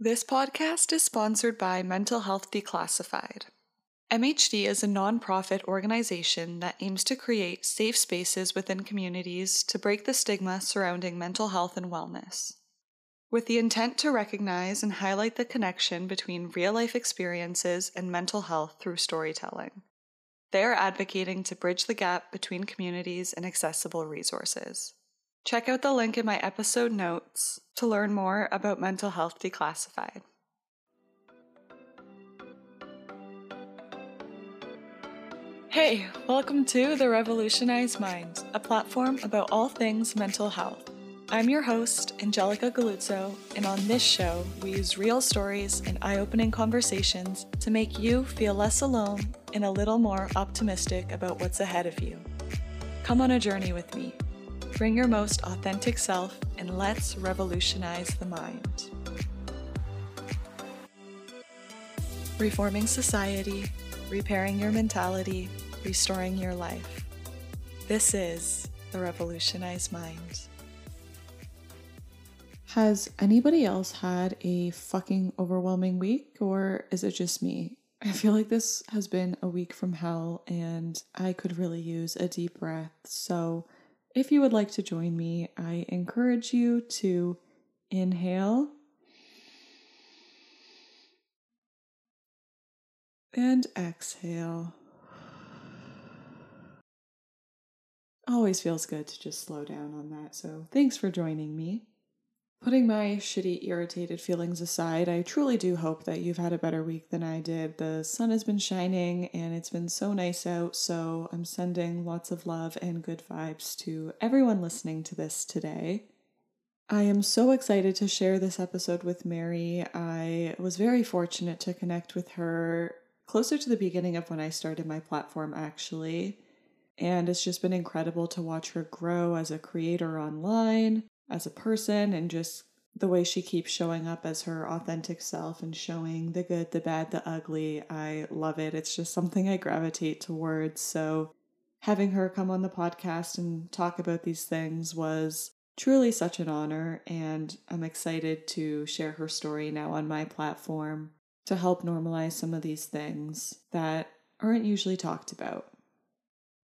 This podcast is sponsored by Mental Health Declassified. MHD is a nonprofit organization that aims to create safe spaces within communities to break the stigma surrounding mental health and wellness. With the intent to recognize and highlight the connection between real life experiences and mental health through storytelling, they are advocating to bridge the gap between communities and accessible resources. Check out the link in my episode notes to learn more about Mental Health Declassified. Hey, welcome to The Revolutionized Mind, a platform about all things mental health. I'm your host, Angelica Galuzzo, and on this show, we use real stories and eye opening conversations to make you feel less alone and a little more optimistic about what's ahead of you. Come on a journey with me. Bring your most authentic self and let's revolutionize the mind. Reforming society, repairing your mentality, restoring your life. This is the Revolutionized Mind. Has anybody else had a fucking overwhelming week, or is it just me? I feel like this has been a week from hell, and I could really use a deep breath. So, if you would like to join me, I encourage you to inhale and exhale. Always feels good to just slow down on that, so thanks for joining me. Putting my shitty, irritated feelings aside, I truly do hope that you've had a better week than I did. The sun has been shining and it's been so nice out, so I'm sending lots of love and good vibes to everyone listening to this today. I am so excited to share this episode with Mary. I was very fortunate to connect with her closer to the beginning of when I started my platform, actually. And it's just been incredible to watch her grow as a creator online, as a person, and just the way she keeps showing up as her authentic self and showing the good, the bad, the ugly. I love it. It's just something I gravitate towards. So, having her come on the podcast and talk about these things was truly such an honor. And I'm excited to share her story now on my platform to help normalize some of these things that aren't usually talked about.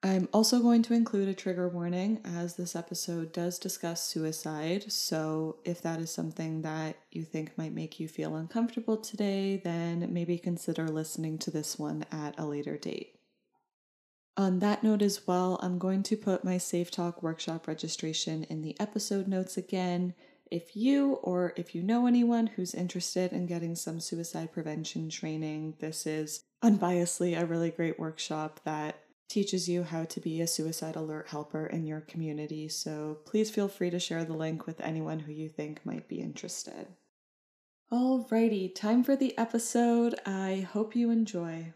I'm also going to include a trigger warning as this episode does discuss suicide. So, if that is something that you think might make you feel uncomfortable today, then maybe consider listening to this one at a later date. On that note, as well, I'm going to put my Safe Talk workshop registration in the episode notes again. If you or if you know anyone who's interested in getting some suicide prevention training, this is unbiasedly a really great workshop that teaches you how to be a suicide alert helper in your community. So please feel free to share the link with anyone who you think might be interested. Alrighty, time for the episode. I hope you enjoy.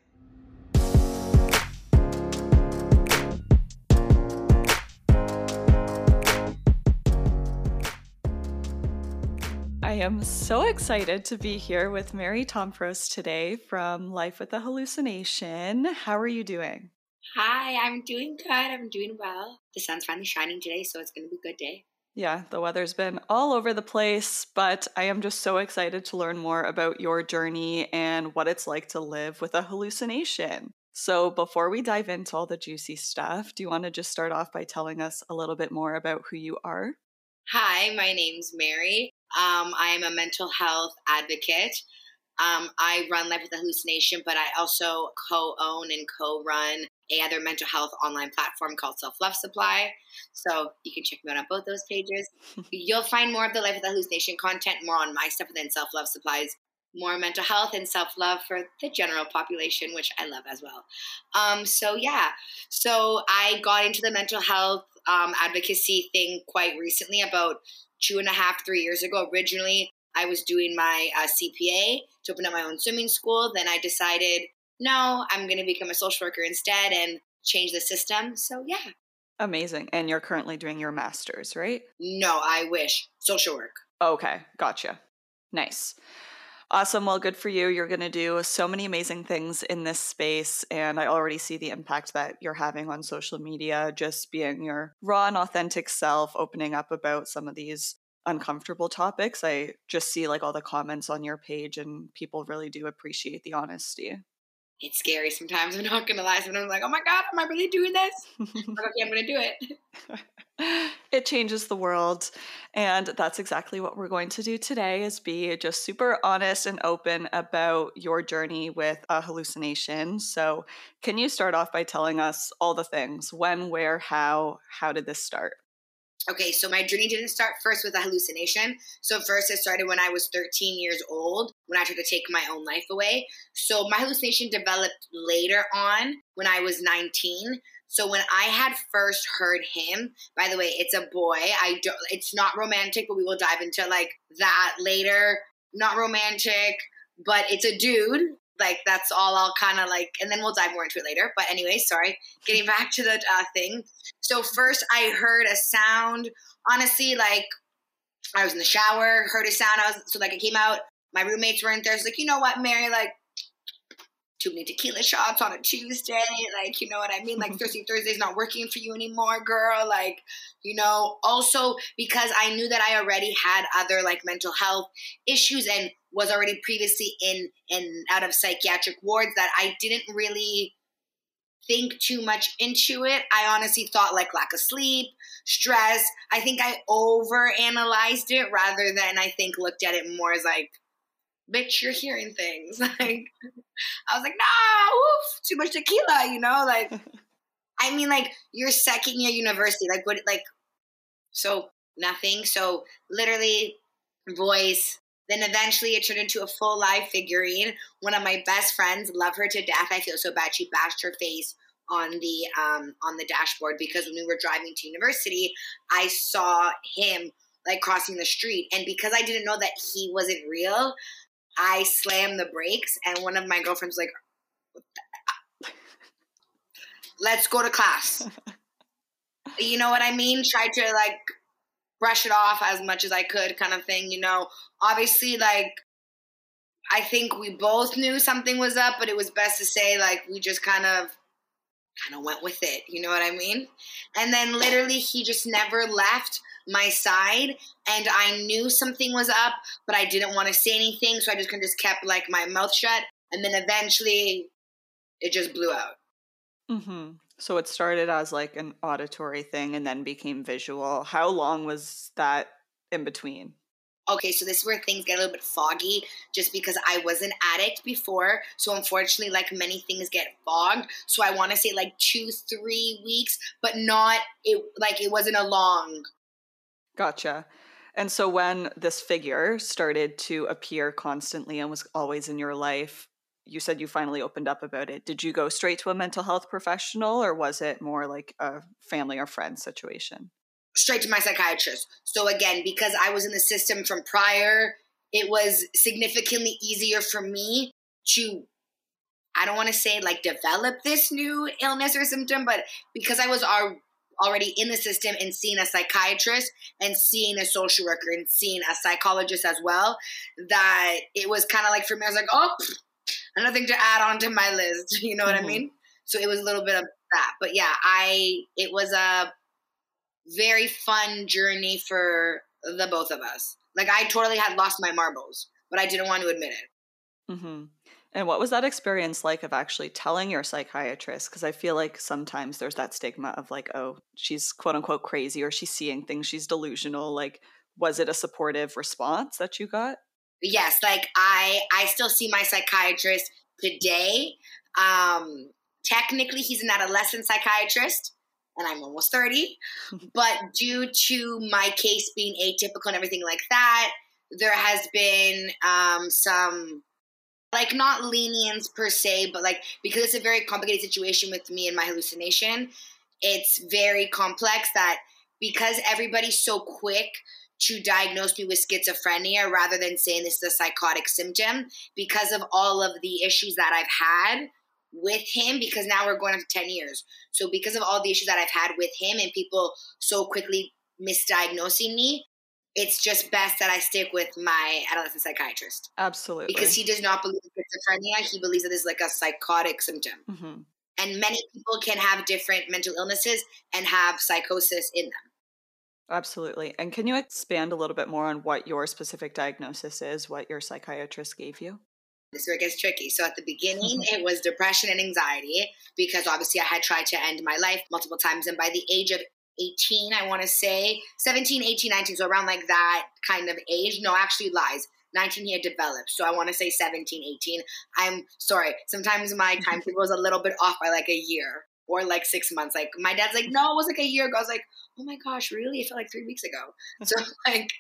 I am so excited to be here with Mary Tompros today from Life with a Hallucination. How are you doing? Hi, I'm doing good. I'm doing well. The sun's finally shining today, so it's going to be a good day. Yeah, the weather's been all over the place, but I am just so excited to learn more about your journey and what it's like to live with a hallucination. So, before we dive into all the juicy stuff, do you want to just start off by telling us a little bit more about who you are? Hi, my name's Mary. Um, I am a mental health advocate. Um, I run Life with a Hallucination, but I also co own and co run a other mental health online platform called Self Love Supply. So you can check me out on both those pages. You'll find more of the Life with a Hallucination content more on my stuff than Self Love Supplies more mental health and self love for the general population, which I love as well. Um, so, yeah, so I got into the mental health um, advocacy thing quite recently, about two and a half, three years ago. Originally, I was doing my uh, CPA to open up my own swimming school. Then I decided, no, I'm going to become a social worker instead and change the system. So, yeah. Amazing. And you're currently doing your master's, right? No, I wish. Social work. Okay, gotcha. Nice. Awesome. Well, good for you. You're going to do so many amazing things in this space. And I already see the impact that you're having on social media, just being your raw and authentic self, opening up about some of these uncomfortable topics. I just see like all the comments on your page, and people really do appreciate the honesty. It's scary sometimes. I'm not gonna lie. Sometimes I'm like, oh my god, am I really doing this? okay, I'm gonna do it. it changes the world and that's exactly what we're going to do today is be just super honest and open about your journey with a hallucination so can you start off by telling us all the things when where how how did this start Okay, so my journey didn't start first with a hallucination. So first it started when I was 13 years old when I tried to take my own life away. So my hallucination developed later on when I was 19. So when I had first heard him, by the way, it's a boy. I don't it's not romantic, but we will dive into like that later. Not romantic, but it's a dude. Like that's all I'll kind of like, and then we'll dive more into it later. But anyway, sorry. Getting back to the uh, thing. So first, I heard a sound. Honestly, like I was in the shower, heard a sound. I was so like I came out. My roommates weren't there. It's like, you know what, Mary? Like too many tequila shots on a Tuesday. Like, you know what I mean? Like, Thursday Thursday's not working for you anymore, girl. Like, you know, also because I knew that I already had other like mental health issues and was already previously in and out of psychiatric wards that I didn't really think too much into it. I honestly thought like lack of sleep, stress. I think I over analyzed it rather than I think looked at it more as like bitch, you're hearing things. Like, I was like, nah, oof, too much tequila, you know? Like, I mean, like, your second year university, like, what, like, so nothing. So, literally, voice. Then eventually it turned into a full live figurine. One of my best friends, love her to death. I feel so bad. She bashed her face on the um, on the dashboard because when we were driving to university, I saw him like crossing the street, and because I didn't know that he wasn't real, I slammed the brakes, and one of my girlfriends was like, "Let's go to class." you know what I mean? Tried to like brush it off as much as I could, kind of thing. You know, obviously, like I think we both knew something was up, but it was best to say like we just kind of kind of went with it. You know what I mean? And then literally, he just never left my side and I knew something was up, but I didn't want to say anything, so I just kind of just kept like my mouth shut, and then eventually it just blew out. Mm-hmm. So it started as like an auditory thing and then became visual. How long was that in between? Okay, so this is where things get a little bit foggy just because I was an addict before. So unfortunately, like many things get fogged. So I want to say like two, three weeks, but not it like it wasn't a long Gotcha. And so when this figure started to appear constantly and was always in your life, you said you finally opened up about it. Did you go straight to a mental health professional or was it more like a family or friend situation? Straight to my psychiatrist. So again, because I was in the system from prior, it was significantly easier for me to I don't want to say like develop this new illness or symptom, but because I was already in the system and seeing a psychiatrist and seeing a social worker and seeing a psychologist as well, that it was kind of like for me, I was like, oh, another thing to add on to my list. You know what mm-hmm. I mean? So it was a little bit of that. But yeah, I, it was a very fun journey for the both of us. Like I totally had lost my marbles, but I didn't want to admit it. Mm-hmm. And what was that experience like of actually telling your psychiatrist? Because I feel like sometimes there's that stigma of like, oh, she's quote unquote crazy or she's seeing things, she's delusional. Like, was it a supportive response that you got? Yes, like I I still see my psychiatrist today. Um technically he's an adolescent psychiatrist and I'm almost 30, but due to my case being atypical and everything like that, there has been um some like not lenience per se, but like because it's a very complicated situation with me and my hallucination, it's very complex that because everybody's so quick to diagnose me with schizophrenia rather than saying this is a psychotic symptom because of all of the issues that I've had with him because now we're going on to 10 years. So because of all the issues that I've had with him and people so quickly misdiagnosing me, it's just best that I stick with my adolescent psychiatrist. Absolutely. Because he does not believe in schizophrenia. He believes that it's like a psychotic symptom. Mm-hmm. And many people can have different mental illnesses and have psychosis in them. Absolutely. And can you expand a little bit more on what your specific diagnosis is, what your psychiatrist gave you? This is where it gets tricky. So at the beginning, mm-hmm. it was depression and anxiety because obviously I had tried to end my life multiple times. And by the age of 18, I want to say 17, 18, 19, so around like that kind of age. No, actually lies. 19 he had developed. So I want to say 17, 18. I'm sorry. Sometimes my timetable is a little bit off by like a year or like six months. Like my dad's like, no, it was like a year ago. I was like, oh my gosh, really? It felt like three weeks ago. So like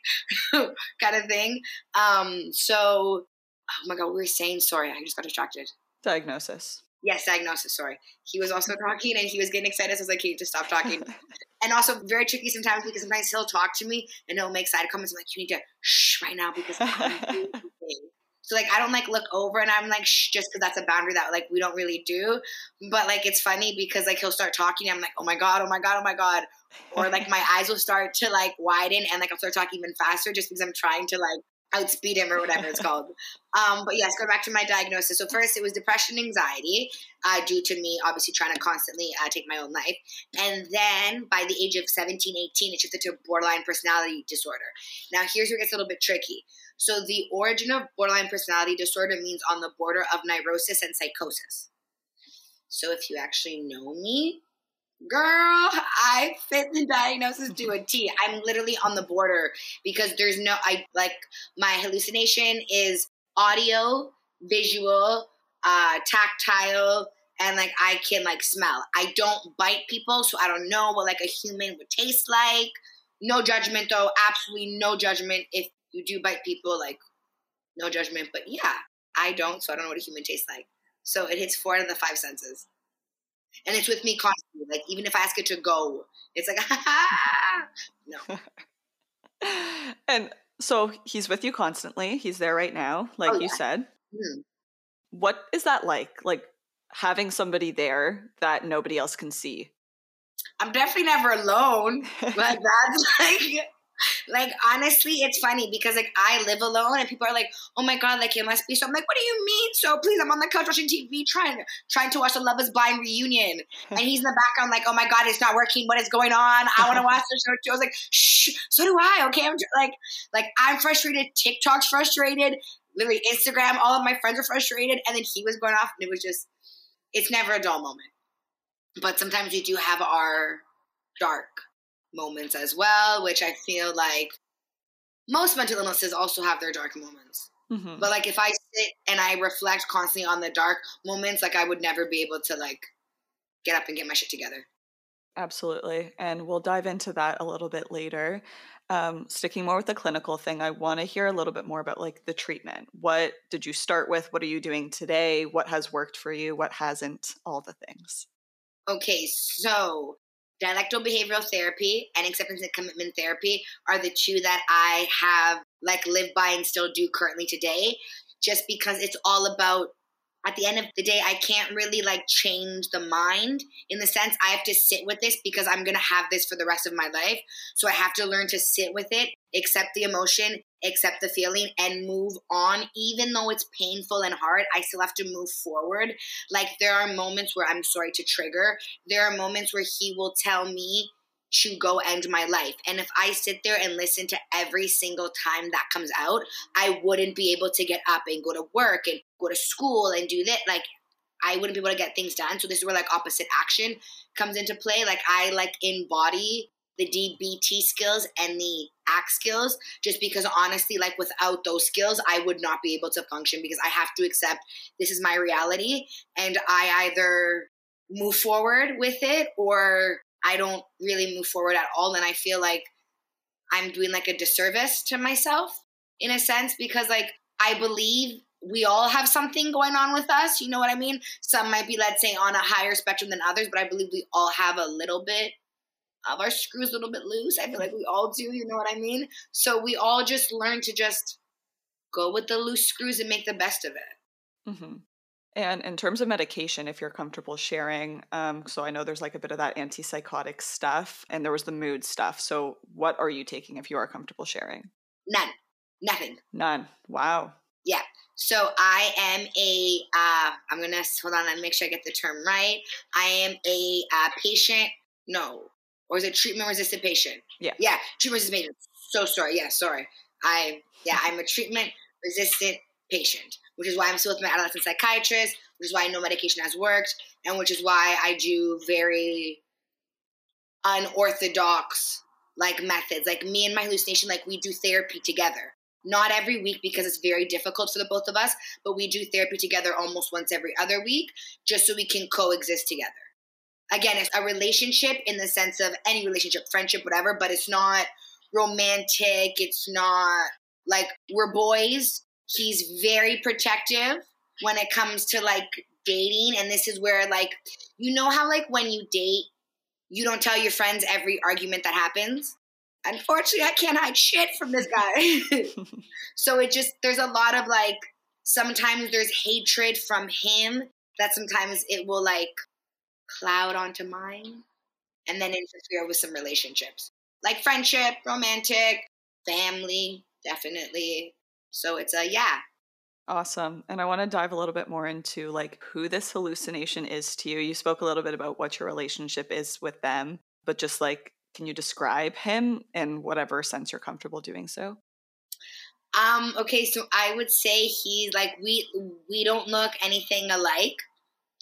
kind of thing. Um, so oh my god, we were saying sorry, I just got distracted. Diagnosis. Yes, diagnosis. Sorry, he was also talking and he was getting excited. So I was like, "Can you just stop talking?" and also very tricky sometimes because sometimes he'll talk to me and he'll make side comments. I'm like, "You need to shh right now because." So like I don't like look over and I'm like shh just because that's a boundary that like we don't really do. But like it's funny because like he'll start talking. I'm like, "Oh my god! Oh my god! Oh my god!" Or like my eyes will start to like widen and like I'll start talking even faster just because I'm trying to like outspeed him or whatever it's called. Um, but yes, go back to my diagnosis. So first, it was depression, anxiety, uh, due to me obviously trying to constantly uh, take my own life, and then by the age of 17, 18, it shifted to borderline personality disorder. Now, here's where it gets a little bit tricky. So the origin of borderline personality disorder means on the border of neurosis and psychosis. So if you actually know me, Girl, I fit the diagnosis to a T. I'm literally on the border because there's no I like my hallucination is audio, visual, uh tactile, and like I can like smell. I don't bite people, so I don't know what like a human would taste like. No judgment though, absolutely no judgment if you do bite people, like no judgment. But yeah, I don't, so I don't know what a human tastes like. So it hits four out of the five senses and it's with me constantly. Like even if I ask it to go, it's like no. and so he's with you constantly. He's there right now, like oh, yeah. you said. Mm-hmm. What is that like? Like having somebody there that nobody else can see. I'm definitely never alone, but that's like like honestly, it's funny because like I live alone and people are like, "Oh my god, like it must be so." I'm like, "What do you mean?" So please, I'm on the couch watching TV, trying trying to watch the Love Is Blind reunion, and he's in the background like, "Oh my god, it's not working. What is going on? I want to watch the show too." I was like, "Shh." So do I. Okay, I'm like, like I'm frustrated. TikTok's frustrated. Literally, Instagram. All of my friends are frustrated, and then he was going off, and it was just, it's never a dull moment. But sometimes we do have our dark moments as well, which I feel like most mental illnesses also have their dark moments. Mm-hmm. But like if I sit and I reflect constantly on the dark moments, like I would never be able to like get up and get my shit together. Absolutely. And we'll dive into that a little bit later. Um, sticking more with the clinical thing, I want to hear a little bit more about like the treatment. What did you start with? What are you doing today? What has worked for you? What hasn't? All the things. Okay, so dialectical behavioral therapy and acceptance and commitment therapy are the two that I have like lived by and still do currently today just because it's all about at the end of the day, I can't really like change the mind in the sense I have to sit with this because I'm going to have this for the rest of my life. So I have to learn to sit with it, accept the emotion, accept the feeling, and move on. Even though it's painful and hard, I still have to move forward. Like there are moments where I'm sorry to trigger, there are moments where he will tell me, to go end my life. And if I sit there and listen to every single time that comes out, I wouldn't be able to get up and go to work and go to school and do that. Like, I wouldn't be able to get things done. So this is where like opposite action comes into play. Like I like embody the DBT skills and the ACT skills just because honestly like without those skills I would not be able to function because I have to accept this is my reality and I either move forward with it or I don't really move forward at all. And I feel like I'm doing like a disservice to myself in a sense because like I believe we all have something going on with us. You know what I mean? Some might be, let's say, on a higher spectrum than others, but I believe we all have a little bit of our screws a little bit loose. I feel like we all do. You know what I mean? So we all just learn to just go with the loose screws and make the best of it. Mm-hmm. And in terms of medication, if you're comfortable sharing, um, so I know there's like a bit of that antipsychotic stuff and there was the mood stuff. So what are you taking if you are comfortable sharing? None. Nothing. None. Wow. Yeah. So I am a. Uh, I'm gonna hold on and make sure I get the term right. I am a uh, patient. No, or is it treatment resistant patient? Yeah. Yeah, treatment resistant patient. So sorry. Yeah, sorry. I yeah, I'm a treatment resistant patient, which is why I'm still with my adolescent psychiatrist, which is why I know medication has worked, and which is why I do very unorthodox like methods. Like me and my hallucination, like we do therapy together. Not every week because it's very difficult for the both of us, but we do therapy together almost once every other week just so we can coexist together. Again, it's a relationship in the sense of any relationship, friendship, whatever, but it's not romantic. It's not like we're boys. He's very protective when it comes to like dating. And this is where, like, you know how, like, when you date, you don't tell your friends every argument that happens? Unfortunately, I can't hide shit from this guy. so it just, there's a lot of like, sometimes there's hatred from him that sometimes it will like cloud onto mine and then interfere with some relationships like friendship, romantic, family, definitely. So it's a yeah. Awesome. And I want to dive a little bit more into like who this hallucination is to you. You spoke a little bit about what your relationship is with them, but just like can you describe him in whatever sense you're comfortable doing so? Um okay, so I would say he's like we we don't look anything alike.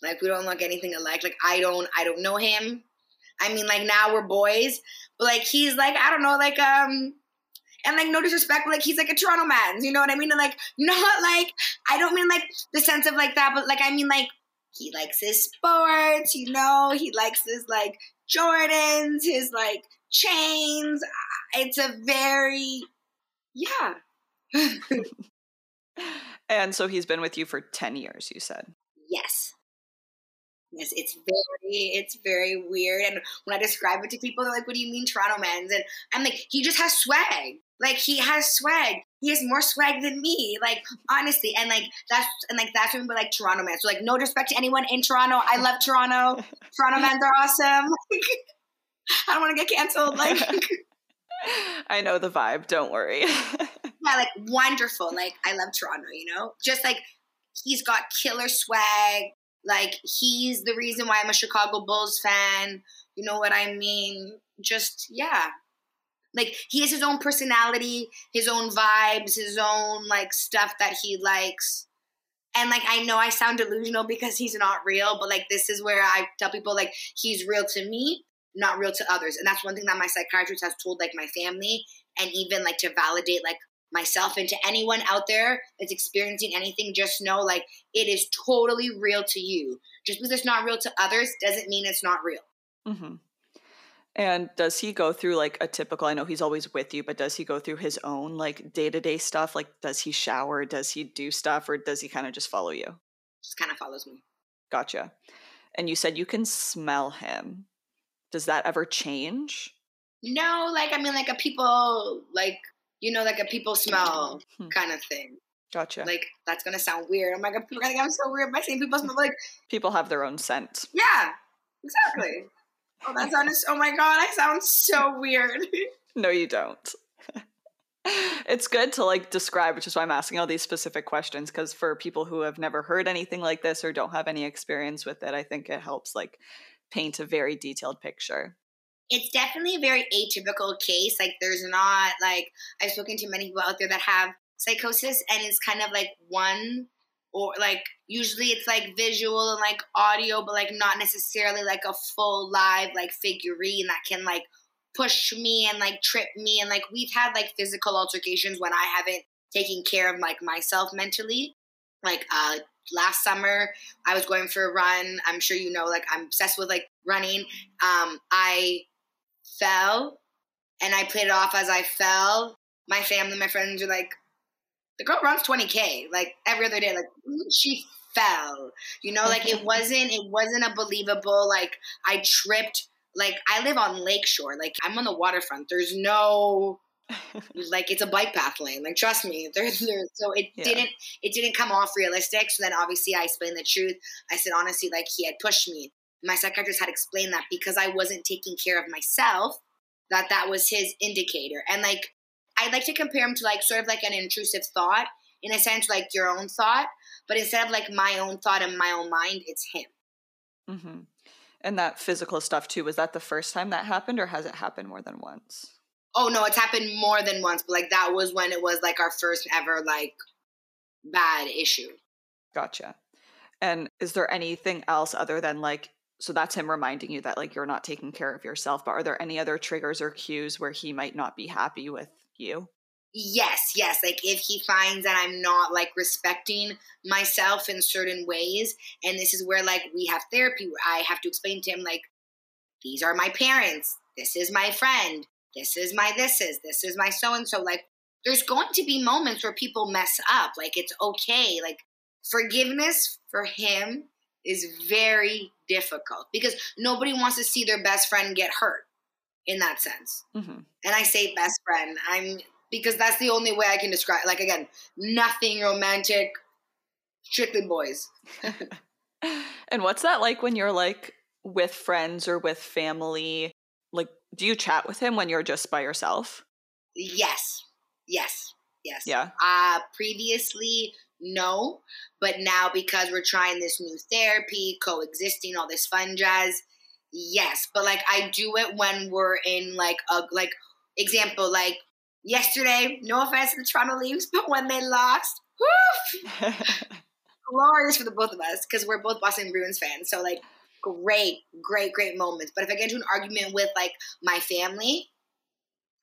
Like we don't look anything alike. Like I don't I don't know him. I mean like now we're boys, but like he's like I don't know like um and like no disrespect, but like he's like a Toronto man, you know what I mean? And like not like I don't mean like the sense of like that, but like I mean like he likes his sports, you know, he likes his like Jordans, his like chains. It's a very yeah. and so he's been with you for 10 years, you said. Yes. Yes, it's very, it's very weird. And when I describe it to people, they're like, "What do you mean, Toronto man's?" And I'm like, "He just has swag. Like he has swag. He has more swag than me. Like honestly, and like that's and like that's when we're like Toronto man. So like, no disrespect to anyone in Toronto. I love Toronto. Toronto men are awesome. I don't want to get canceled. Like, I know the vibe. Don't worry. yeah, like wonderful. Like I love Toronto. You know, just like he's got killer swag like he's the reason why I'm a Chicago Bulls fan. You know what I mean? Just yeah. Like he has his own personality, his own vibes, his own like stuff that he likes. And like I know I sound delusional because he's not real, but like this is where I tell people like he's real to me, not real to others. And that's one thing that my psychiatrist has told like my family and even like to validate like myself and to anyone out there that's experiencing anything, just know like it is totally real to you. Just because it's not real to others doesn't mean it's not real. Mm-hmm. And does he go through like a typical? I know he's always with you, but does he go through his own like day to day stuff? Like, does he shower? Does he do stuff, or does he kind of just follow you? Just kind of follows me. Gotcha. And you said you can smell him. Does that ever change? No, like I mean, like a people like you know, like a people smell hmm. kind of thing. Gotcha. Like that's gonna sound weird. I'm like, people gonna think I'm so weird by saying people smell like people have their own scent. Yeah, exactly. oh, that sounded. Oh my god, I sound so weird. no, you don't. it's good to like describe, which is why I'm asking all these specific questions. Because for people who have never heard anything like this or don't have any experience with it, I think it helps like paint a very detailed picture it's definitely a very atypical case. Like there's not like I've spoken to many people out there that have psychosis and it's kind of like one or like usually it's like visual and like audio, but like not necessarily like a full live like figurine that can like push me and like trip me and like we've had like physical altercations when I haven't taken care of like myself mentally. Like uh last summer I was going for a run. I'm sure you know like I'm obsessed with like running. Um I fell and I played it off as I fell. My family, my friends were like, the girl runs 20K, like every other day. Like, she fell. You know, like it wasn't, it wasn't a believable, like, I tripped. Like, I live on Lakeshore. Like, I'm on the waterfront. There's no, like it's a bike path lane. Like trust me, there's there, so it yeah. didn't it didn't come off realistic. So then obviously I explained the truth. I said honestly, like he had pushed me my psychiatrist had explained that because I wasn't taking care of myself, that that was his indicator. And like, I like to compare him to like sort of like an intrusive thought in a sense, like your own thought, but instead of like my own thought and my own mind, it's him. Mm-hmm. And that physical stuff too, was that the first time that happened or has it happened more than once? Oh no, it's happened more than once, but like that was when it was like our first ever like bad issue. Gotcha. And is there anything else other than like so that's him reminding you that like you're not taking care of yourself, but are there any other triggers or cues where he might not be happy with you? Yes, yes. Like if he finds that I'm not like respecting myself in certain ways, and this is where like we have therapy where I have to explain to him like these are my parents, this is my friend, this is my this is, this is my so and so. Like there's going to be moments where people mess up. Like it's okay. Like forgiveness for him is very difficult because nobody wants to see their best friend get hurt in that sense. Mm-hmm. And I say best friend, I'm because that's the only way I can describe. Like again, nothing romantic, strictly boys. and what's that like when you're like with friends or with family? Like, do you chat with him when you're just by yourself? Yes, yes, yes. Yeah. Uh previously, no, but now because we're trying this new therapy, coexisting, all this fun jazz, yes. But like I do it when we're in like a like example like yesterday. No offense to the Toronto Leafs, but when they lost, glorious for the both of us because we're both Boston Bruins fans. So like great, great, great moments. But if I get into an argument with like my family,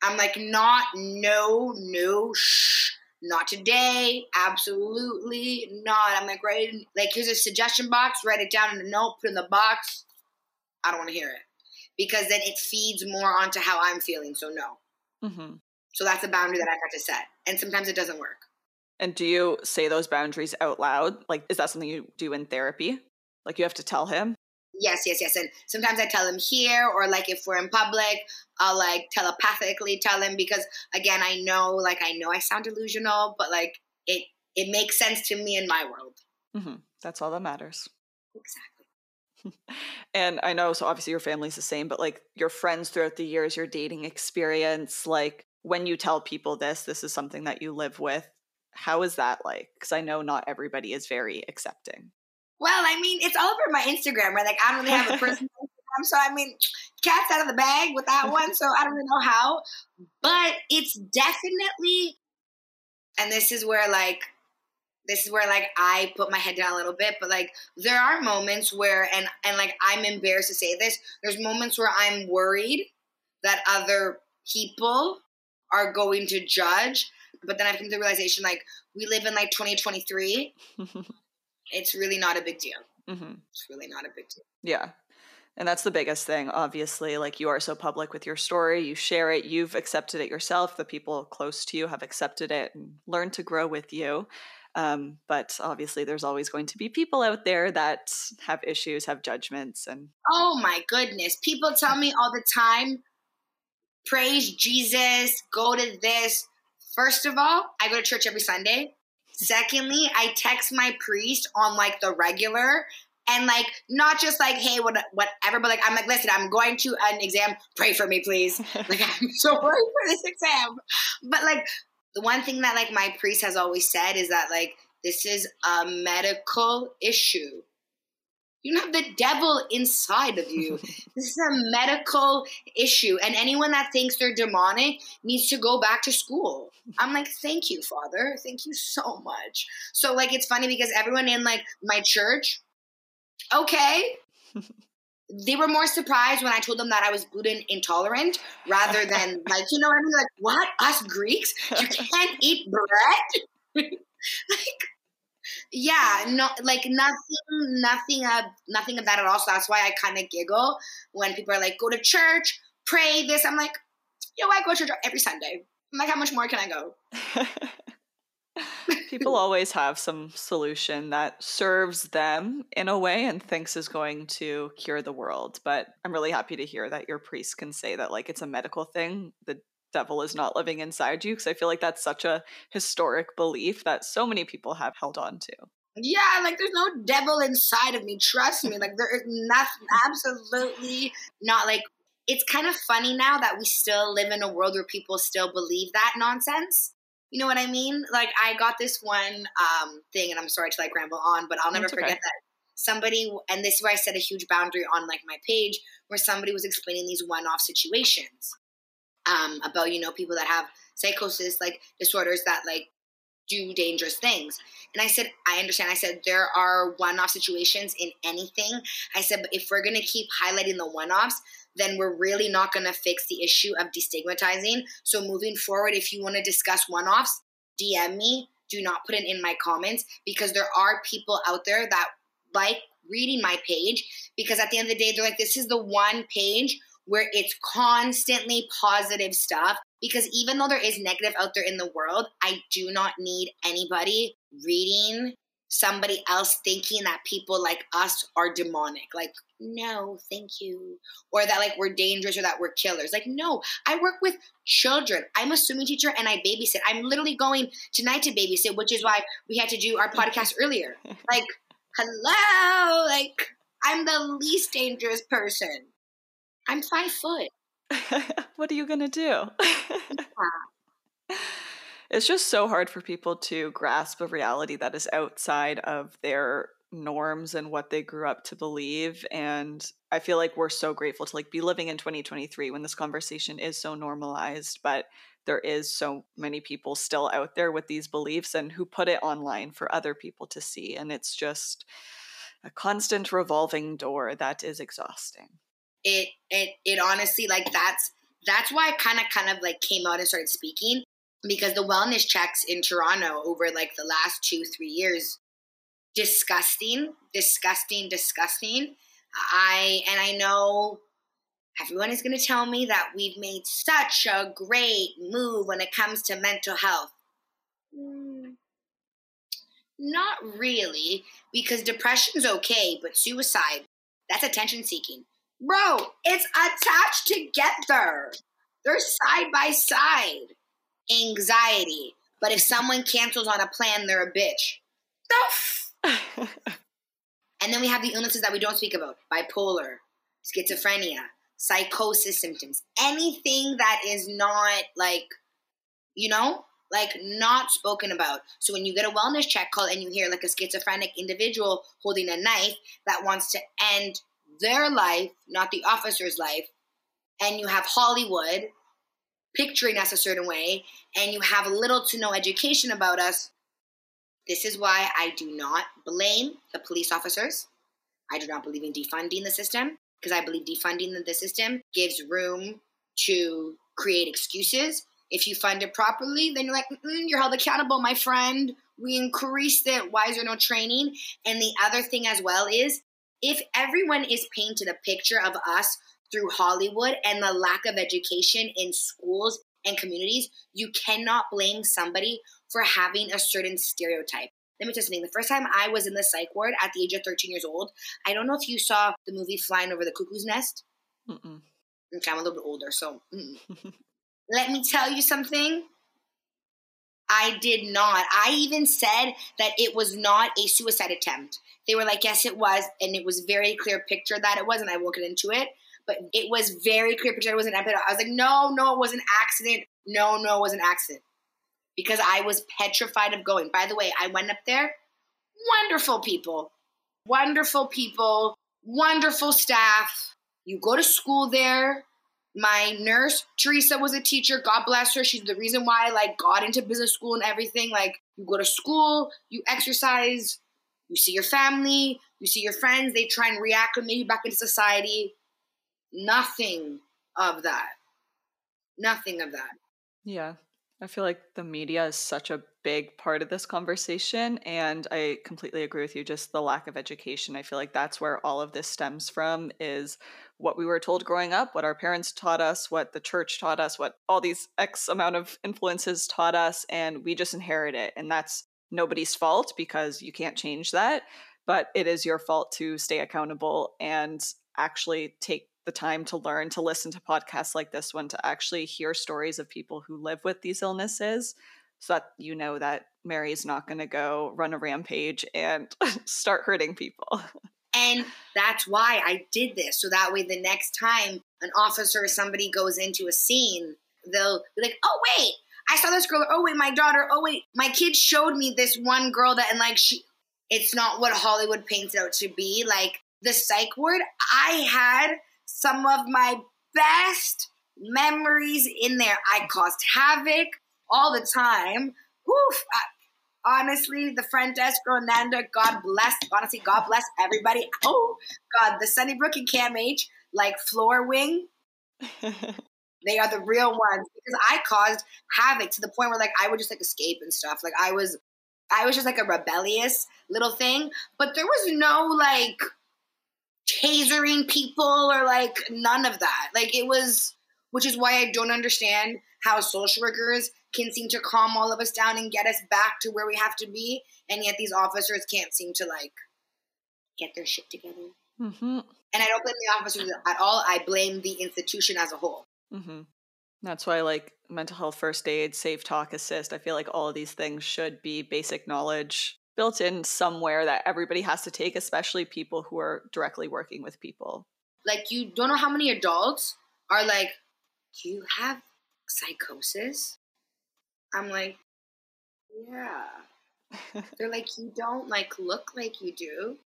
I'm like not no no shh not today. Absolutely not. I'm like, right, like, here's a suggestion box. Write it down in a note, put in the box. I don't want to hear it because then it feeds more onto how I'm feeling. So, no. Mm-hmm. So, that's a boundary that I have to set. And sometimes it doesn't work. And do you say those boundaries out loud? Like, is that something you do in therapy? Like, you have to tell him? Yes, yes, yes. And sometimes I tell him here, or like if we're in public, I'll like telepathically tell him because again, I know, like I know I sound delusional, but like it it makes sense to me in my world. Mm-hmm. That's all that matters. Exactly. and I know, so obviously your family's the same, but like your friends throughout the years, your dating experience, like when you tell people this, this is something that you live with. How is that like? Because I know not everybody is very accepting. Well, I mean, it's all over my Instagram, right? Like, I don't really have a personal Instagram, so I mean, cat's out of the bag with that one. So I don't really know how, but it's definitely, and this is where like, this is where like I put my head down a little bit, but like there are moments where, and and like I'm embarrassed to say this, there's moments where I'm worried that other people are going to judge, but then I've come to the realization like we live in like 2023. it's really not a big deal. Mm-hmm. It's really not a big deal. Yeah. And that's the biggest thing, obviously. Like you are so public with your story, you share it, you've accepted it yourself. The people close to you have accepted it and learned to grow with you. Um, but obviously, there's always going to be people out there that have issues, have judgments, and oh my goodness, people tell me all the time, praise Jesus, go to this. First of all, I go to church every Sunday. Secondly, I text my priest on like the regular and like not just like hey what whatever but like i'm like listen i'm going to an exam. Pray for me please. Like i'm so worried for this exam. But like the one thing that like my priest has always said is that like this is a medical issue you don't have the devil inside of you. this is a medical issue. And anyone that thinks they're demonic needs to go back to school. I'm like, thank you, Father. Thank you so much. So, like, it's funny because everyone in like my church, okay. they were more surprised when I told them that I was gluten intolerant rather than like, you know what I mean? Like, what? Us Greeks? You can't eat bread? like, yeah, no, like nothing, nothing of nothing of that at all. So that's why I kind of giggle when people are like, "Go to church, pray this." I'm like, yo, I go to church every Sunday. I'm like, how much more can I go? people always have some solution that serves them in a way and thinks is going to cure the world. But I'm really happy to hear that your priest can say that like it's a medical thing. The devil is not living inside you because I feel like that's such a historic belief that so many people have held on to. Yeah, like there's no devil inside of me. Trust me. Like there is nothing, absolutely not. Like it's kind of funny now that we still live in a world where people still believe that nonsense. You know what I mean? Like I got this one um, thing, and I'm sorry to like ramble on, but I'll never forget that somebody, and this is where I set a huge boundary on like my page, where somebody was explaining these one-off situations um, about you know people that have psychosis like disorders that like do dangerous things. And I said, I understand. I said, there are one off situations in anything. I said, but if we're going to keep highlighting the one offs, then we're really not going to fix the issue of destigmatizing. So moving forward, if you want to discuss one offs, DM me. Do not put it in my comments because there are people out there that like reading my page because at the end of the day, they're like, this is the one page where it's constantly positive stuff because even though there is negative out there in the world, I do not need anybody reading somebody else thinking that people like us are demonic. Like, no, thank you. Or that like we're dangerous or that we're killers. Like, no, I work with children. I'm a swimming teacher and I babysit. I'm literally going tonight to babysit, which is why we had to do our podcast earlier. Like, hello, like I'm the least dangerous person. I'm five foot. what are you going to do? it's just so hard for people to grasp a reality that is outside of their norms and what they grew up to believe and i feel like we're so grateful to like be living in 2023 when this conversation is so normalized but there is so many people still out there with these beliefs and who put it online for other people to see and it's just a constant revolving door that is exhausting it it it honestly like that's that's why I kind of kind of like came out and started speaking because the wellness checks in Toronto over like the last two three years disgusting disgusting disgusting. I and I know everyone is going to tell me that we've made such a great move when it comes to mental health. Mm, not really because depression's okay but suicide that's attention seeking Bro, it's attached together. They're side by side. Anxiety. But if someone cancels on a plan, they're a bitch. The and then we have the illnesses that we don't speak about bipolar, schizophrenia, psychosis symptoms, anything that is not like, you know, like not spoken about. So when you get a wellness check call and you hear like a schizophrenic individual holding a knife that wants to end their life, not the officer's life, and you have Hollywood picturing us a certain way, and you have little to no education about us, this is why I do not blame the police officers. I do not believe in defunding the system because I believe defunding the system gives room to create excuses. If you fund it properly, then you're like, mm, you're held accountable, my friend. We increased it. Why is there no training? And the other thing as well is if everyone is painted a picture of us through Hollywood and the lack of education in schools and communities, you cannot blame somebody for having a certain stereotype. Let me tell you something. The first time I was in the psych ward at the age of 13 years old, I don't know if you saw the movie Flying Over the Cuckoo's Nest. Mm-mm. Okay, I'm a little bit older, so let me tell you something. I did not. I even said that it was not a suicide attempt. They were like, yes, it was. And it was very clear picture that it was. And I won't get into it. But it was very clear picture it was an episode. I was like, no, no, it was an accident. No, no, it was an accident. Because I was petrified of going. By the way, I went up there. Wonderful people. Wonderful people. Wonderful staff. You go to school there my nurse teresa was a teacher god bless her she's the reason why i like got into business school and everything like you go to school you exercise you see your family, you see your friends, they try and react reacclimate you back into society. Nothing of that. Nothing of that. Yeah. I feel like the media is such a big part of this conversation. And I completely agree with you. Just the lack of education. I feel like that's where all of this stems from is what we were told growing up, what our parents taught us, what the church taught us, what all these X amount of influences taught us. And we just inherit it. And that's nobody's fault because you can't change that, but it is your fault to stay accountable and actually take the time to learn to listen to podcasts like this one to actually hear stories of people who live with these illnesses so that you know that Mary is not going to go run a rampage and start hurting people. And that's why I did this. So that way, the next time an officer or somebody goes into a scene, they'll be like, oh, wait, I saw this girl. Oh wait, my daughter. Oh wait, my kid showed me this one girl that, and like she, it's not what Hollywood paints out to be. Like the psych ward, I had some of my best memories in there. I caused havoc all the time. Woof. Honestly, the front desk girl, Nanda, God bless. Honestly, God bless everybody. Oh, God, the Sunnybrook and CAMH, like floor wing. they are the real ones because I caused havoc to the point where like I would just like escape and stuff. Like I was, I was just like a rebellious little thing, but there was no like tasering people or like none of that. Like it was, which is why I don't understand how social workers can seem to calm all of us down and get us back to where we have to be, and yet these officers can't seem to like get their shit together. Mm-hmm. And I don't blame the officers at all. I blame the institution as a whole. Mm-hmm. That's why, like mental health first aid, safe talk assist, I feel like all of these things should be basic knowledge built in somewhere that everybody has to take, especially people who are directly working with people. Like, you don't know how many adults are like, Do you have psychosis? I'm like, Yeah. They're like, You don't like look like you do.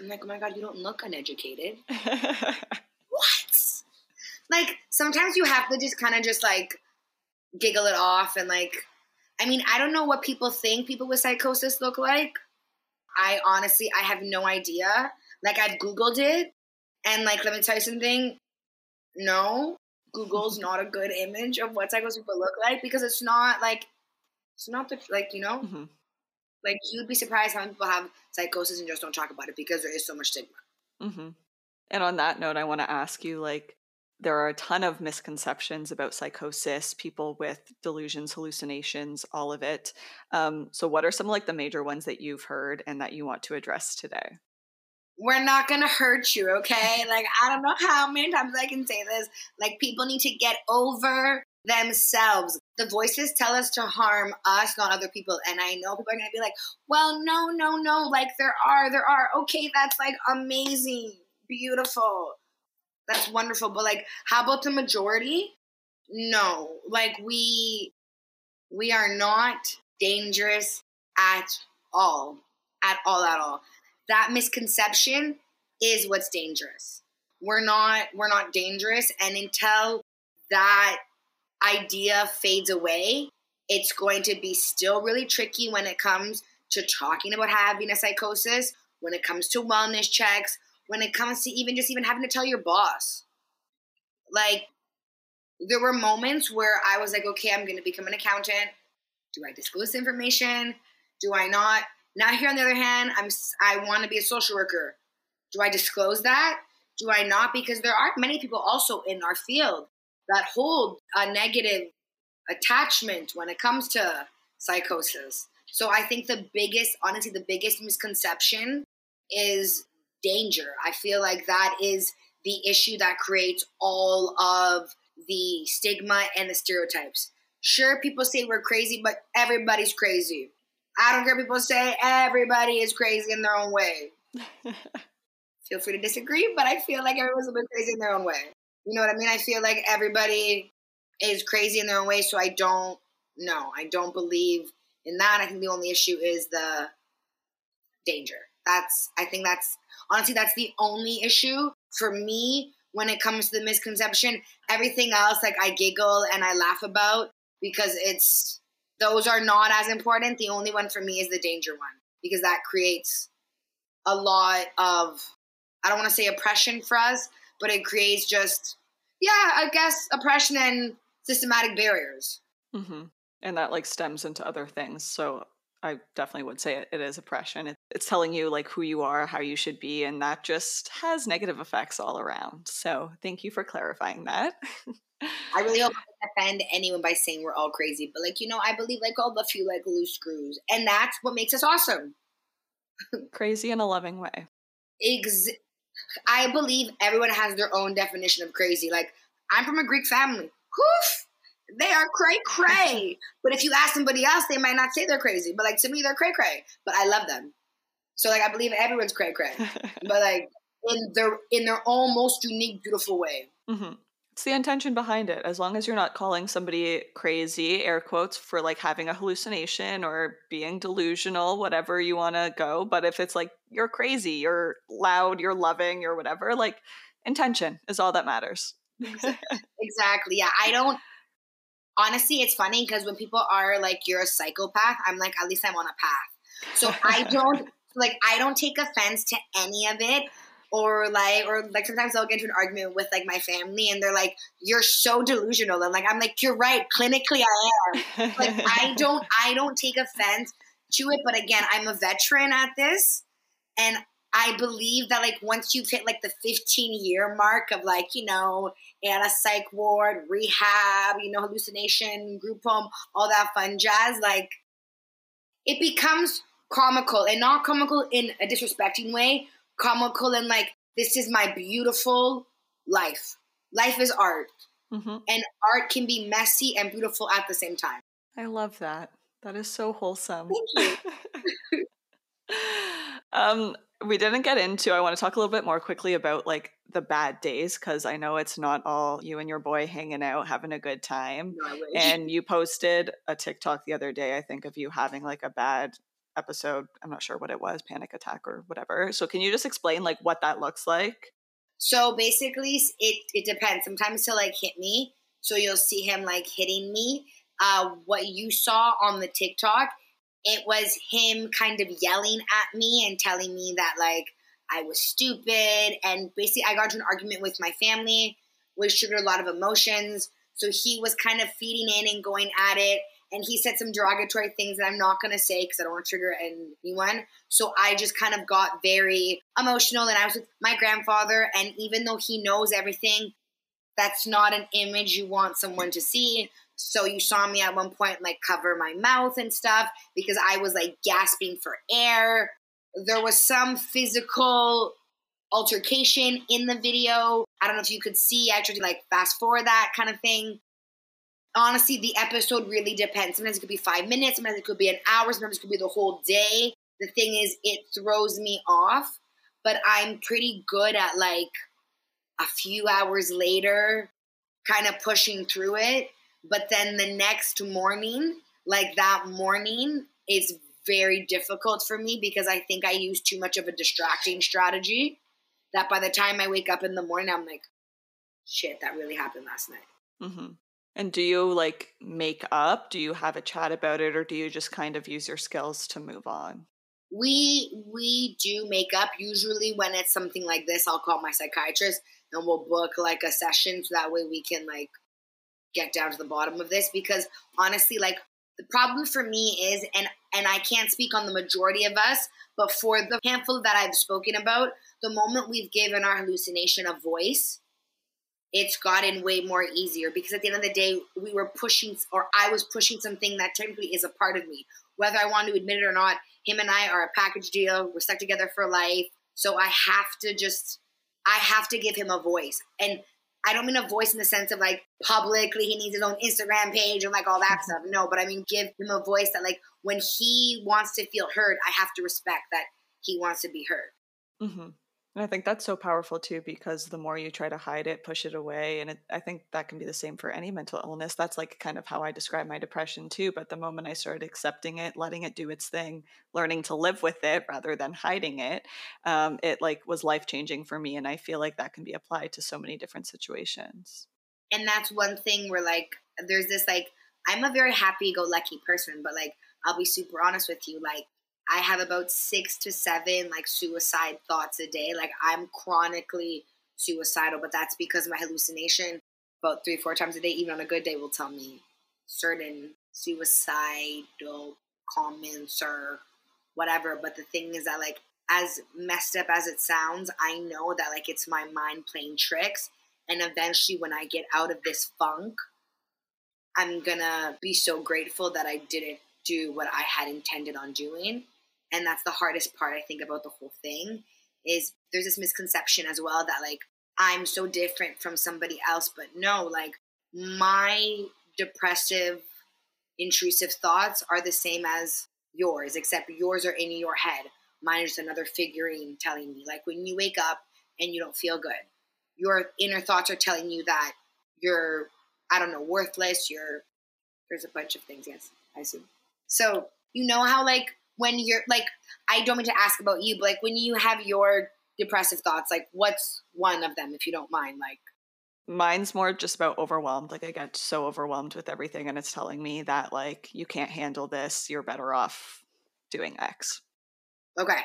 I'm like, Oh my God, you don't look uneducated. what? Like, sometimes you have to just kind of just like giggle it off and like I mean, I don't know what people think people with psychosis look like. I honestly, I have no idea. Like, I've Googled it, and like, let me tell you something. No, Google's not a good image of what psychosis people look like because it's not like, it's not the, like, you know, mm-hmm. like, you'd be surprised how many people have psychosis and just don't talk about it because there is so much stigma. Mm-hmm. And on that note, I want to ask you, like, there are a ton of misconceptions about psychosis, people with delusions, hallucinations, all of it. Um, so, what are some like the major ones that you've heard and that you want to address today? We're not gonna hurt you, okay? like, I don't know how many times I can say this. Like, people need to get over themselves. The voices tell us to harm us, not other people. And I know people are gonna be like, well, no, no, no. Like, there are, there are. Okay, that's like amazing, beautiful that's wonderful. But like, how about the majority? No, like we we are not dangerous at all, at all, at all. That misconception is what's dangerous. We're not we're not dangerous, and until that idea fades away, it's going to be still really tricky when it comes to talking about having a psychosis, when it comes to wellness checks, when it comes to even just even having to tell your boss. Like, there were moments where I was like, okay, I'm going to become an accountant. Do I disclose information? Do I not? Now here on the other hand, I'm I want to be a social worker. Do I disclose that? Do I not? Because there are many people also in our field that hold a negative attachment when it comes to psychosis. So I think the biggest, honestly, the biggest misconception is danger. I feel like that is the issue that creates all of the stigma and the stereotypes. Sure, people say we're crazy, but everybody's crazy. I don't care people say everybody is crazy in their own way. feel free to disagree, but I feel like everyone's a bit crazy in their own way. You know what I mean? I feel like everybody is crazy in their own way, so I don't know. I don't believe in that. I think the only issue is the danger. That's I think that's honestly that's the only issue for me when it comes to the misconception. Everything else like I giggle and I laugh about because it's those are not as important. The only one for me is the danger one because that creates a lot of I don't want to say oppression for us, but it creates just yeah, I guess oppression and systematic barriers. Mm-hmm. And that like stems into other things. So I definitely would say it, it is oppression. It, it's telling you like who you are, how you should be, and that just has negative effects all around. So thank you for clarifying that. I really hope I don't offend anyone by saying we're all crazy, but like you know, I believe like all the few like loose screws, and that's what makes us awesome. crazy in a loving way. Ex- I believe everyone has their own definition of crazy. Like I'm from a Greek family. Whoof! they are cray cray. but if you ask somebody else, they might not say they're crazy. But like to me, they're cray cray. But I love them. So like I believe everyone's cray cray. but like in their in their own most unique, beautiful way. Mm-hmm. It's the intention behind it. As long as you're not calling somebody crazy, air quotes, for like having a hallucination or being delusional, whatever you want to go. But if it's like you're crazy, you're loud, you're loving, you're whatever, like intention is all that matters. exactly. Yeah. I don't, honestly, it's funny because when people are like, you're a psychopath, I'm like, at least I'm on a path. So I don't, like, I don't take offense to any of it or like or like sometimes I'll get into an argument with like my family and they're like, You're so delusional. And like I'm like, You're right, clinically I am. like I don't I don't take offense to it, but again, I'm a veteran at this and I believe that like once you've hit like the 15 year mark of like, you know, at a psych ward, rehab, you know, hallucination, group home, all that fun jazz, like it becomes comical and not comical in a disrespecting way, comical and like this is my beautiful life. Life is art, mm-hmm. and art can be messy and beautiful at the same time. I love that. That is so wholesome. Thank you. um, we didn't get into. I want to talk a little bit more quickly about like the bad days because I know it's not all you and your boy hanging out having a good time. No, and you posted a TikTok the other day, I think, of you having like a bad episode. I'm not sure what it was, panic attack or whatever. So can you just explain like what that looks like? So basically, it it depends. Sometimes he'll like hit me, so you'll see him like hitting me. Uh, what you saw on the TikTok, it was him kind of yelling at me and telling me that like I was stupid, and basically I got into an argument with my family, which triggered a lot of emotions. So he was kind of feeding in and going at it and he said some derogatory things that I'm not going to say because I don't want to trigger anyone. So I just kind of got very emotional, and I was with my grandfather, and even though he knows everything, that's not an image you want someone to see. So you saw me at one point like cover my mouth and stuff because I was like gasping for air. There was some physical altercation in the video. I don't know if you could see, actually like fast forward that kind of thing honestly, the episode really depends. Sometimes it could be five minutes, sometimes it could be an hour, sometimes it could be the whole day. The thing is, it throws me off, but I'm pretty good at like a few hours later, kind of pushing through it. But then the next morning, like that morning, is very difficult for me because I think I use too much of a distracting strategy. That by the time I wake up in the morning, I'm like, shit, that really happened last night. Mm-hmm. And do you like make up? Do you have a chat about it or do you just kind of use your skills to move on? We we do make up usually when it's something like this I'll call my psychiatrist and we'll book like a session so that way we can like get down to the bottom of this because honestly like the problem for me is and and I can't speak on the majority of us but for the handful that I've spoken about the moment we've given our hallucination a voice it's gotten way more easier because at the end of the day, we were pushing, or I was pushing something that technically is a part of me. Whether I want to admit it or not, him and I are a package deal. We're stuck together for life. So I have to just, I have to give him a voice. And I don't mean a voice in the sense of like publicly, he needs his own Instagram page and like all that stuff. No, but I mean, give him a voice that like when he wants to feel heard, I have to respect that he wants to be heard. Mm-hmm. And I think that's so powerful too, because the more you try to hide it, push it away, and it, I think that can be the same for any mental illness. That's like kind of how I describe my depression too. But the moment I started accepting it, letting it do its thing, learning to live with it rather than hiding it, um, it like was life changing for me. And I feel like that can be applied to so many different situations. And that's one thing where like there's this like I'm a very happy go lucky person, but like I'll be super honest with you, like I have about six to seven like suicide thoughts a day. Like I'm chronically suicidal, but that's because my hallucination about three, four times a day, even on a good day, will tell me certain suicidal comments or whatever. But the thing is that like as messed up as it sounds, I know that like it's my mind playing tricks. And eventually when I get out of this funk, I'm gonna be so grateful that I didn't do what I had intended on doing and that's the hardest part i think about the whole thing is there's this misconception as well that like i'm so different from somebody else but no like my depressive intrusive thoughts are the same as yours except yours are in your head mine is another figurine telling me like when you wake up and you don't feel good your inner thoughts are telling you that you're I don't know, worthless, you're there's a bunch of things, yes, I assume. So you know how like when you're like I don't mean to ask about you, but like when you have your depressive thoughts, like what's one of them if you don't mind? Like mine's more just about overwhelmed like i get so overwhelmed with everything and it's telling me that like you can't handle this you're better off doing x okay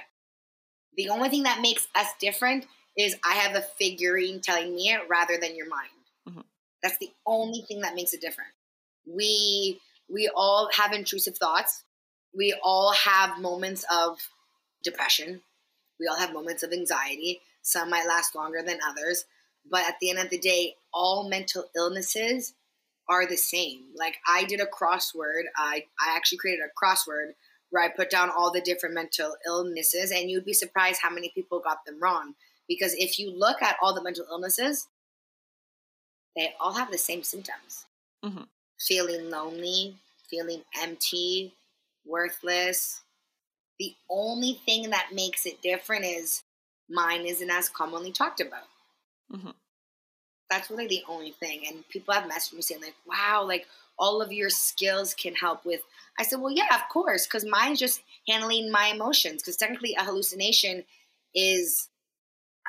the only thing that makes us different is i have a figurine telling me it rather than your mind mm-hmm. that's the only thing that makes it different we we all have intrusive thoughts we all have moments of depression we all have moments of anxiety some might last longer than others but at the end of the day, all mental illnesses are the same. Like I did a crossword. I, I actually created a crossword where I put down all the different mental illnesses, and you'd be surprised how many people got them wrong. Because if you look at all the mental illnesses, they all have the same symptoms mm-hmm. feeling lonely, feeling empty, worthless. The only thing that makes it different is mine isn't as commonly talked about. Mm-hmm. That's really the only thing. And people have messaged me saying, like, wow, like all of your skills can help with. I said, well, yeah, of course, because mine's just handling my emotions. Because technically, a hallucination is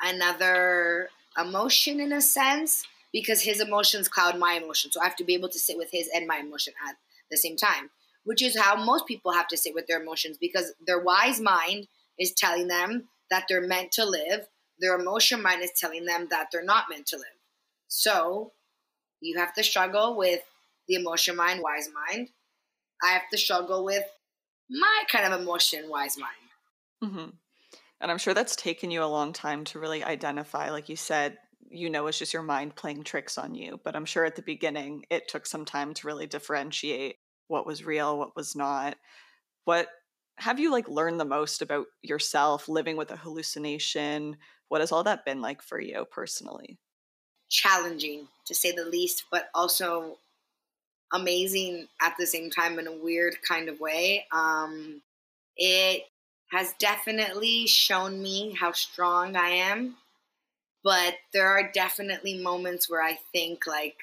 another emotion in a sense, because his emotions cloud my emotions. So I have to be able to sit with his and my emotion at the same time, which is how most people have to sit with their emotions because their wise mind is telling them that they're meant to live their emotion mind is telling them that they're not meant to live. So you have to struggle with the emotion mind, wise mind. I have to struggle with my kind of emotion, wise mind. Mm-hmm. And I'm sure that's taken you a long time to really identify, like you said, you know, it's just your mind playing tricks on you. But I'm sure at the beginning, it took some time to really differentiate what was real, what was not. What have you like learned the most about yourself living with a hallucination what has all that been like for you personally? Challenging, to say the least, but also amazing at the same time in a weird kind of way. Um, it has definitely shown me how strong I am, but there are definitely moments where I think, like,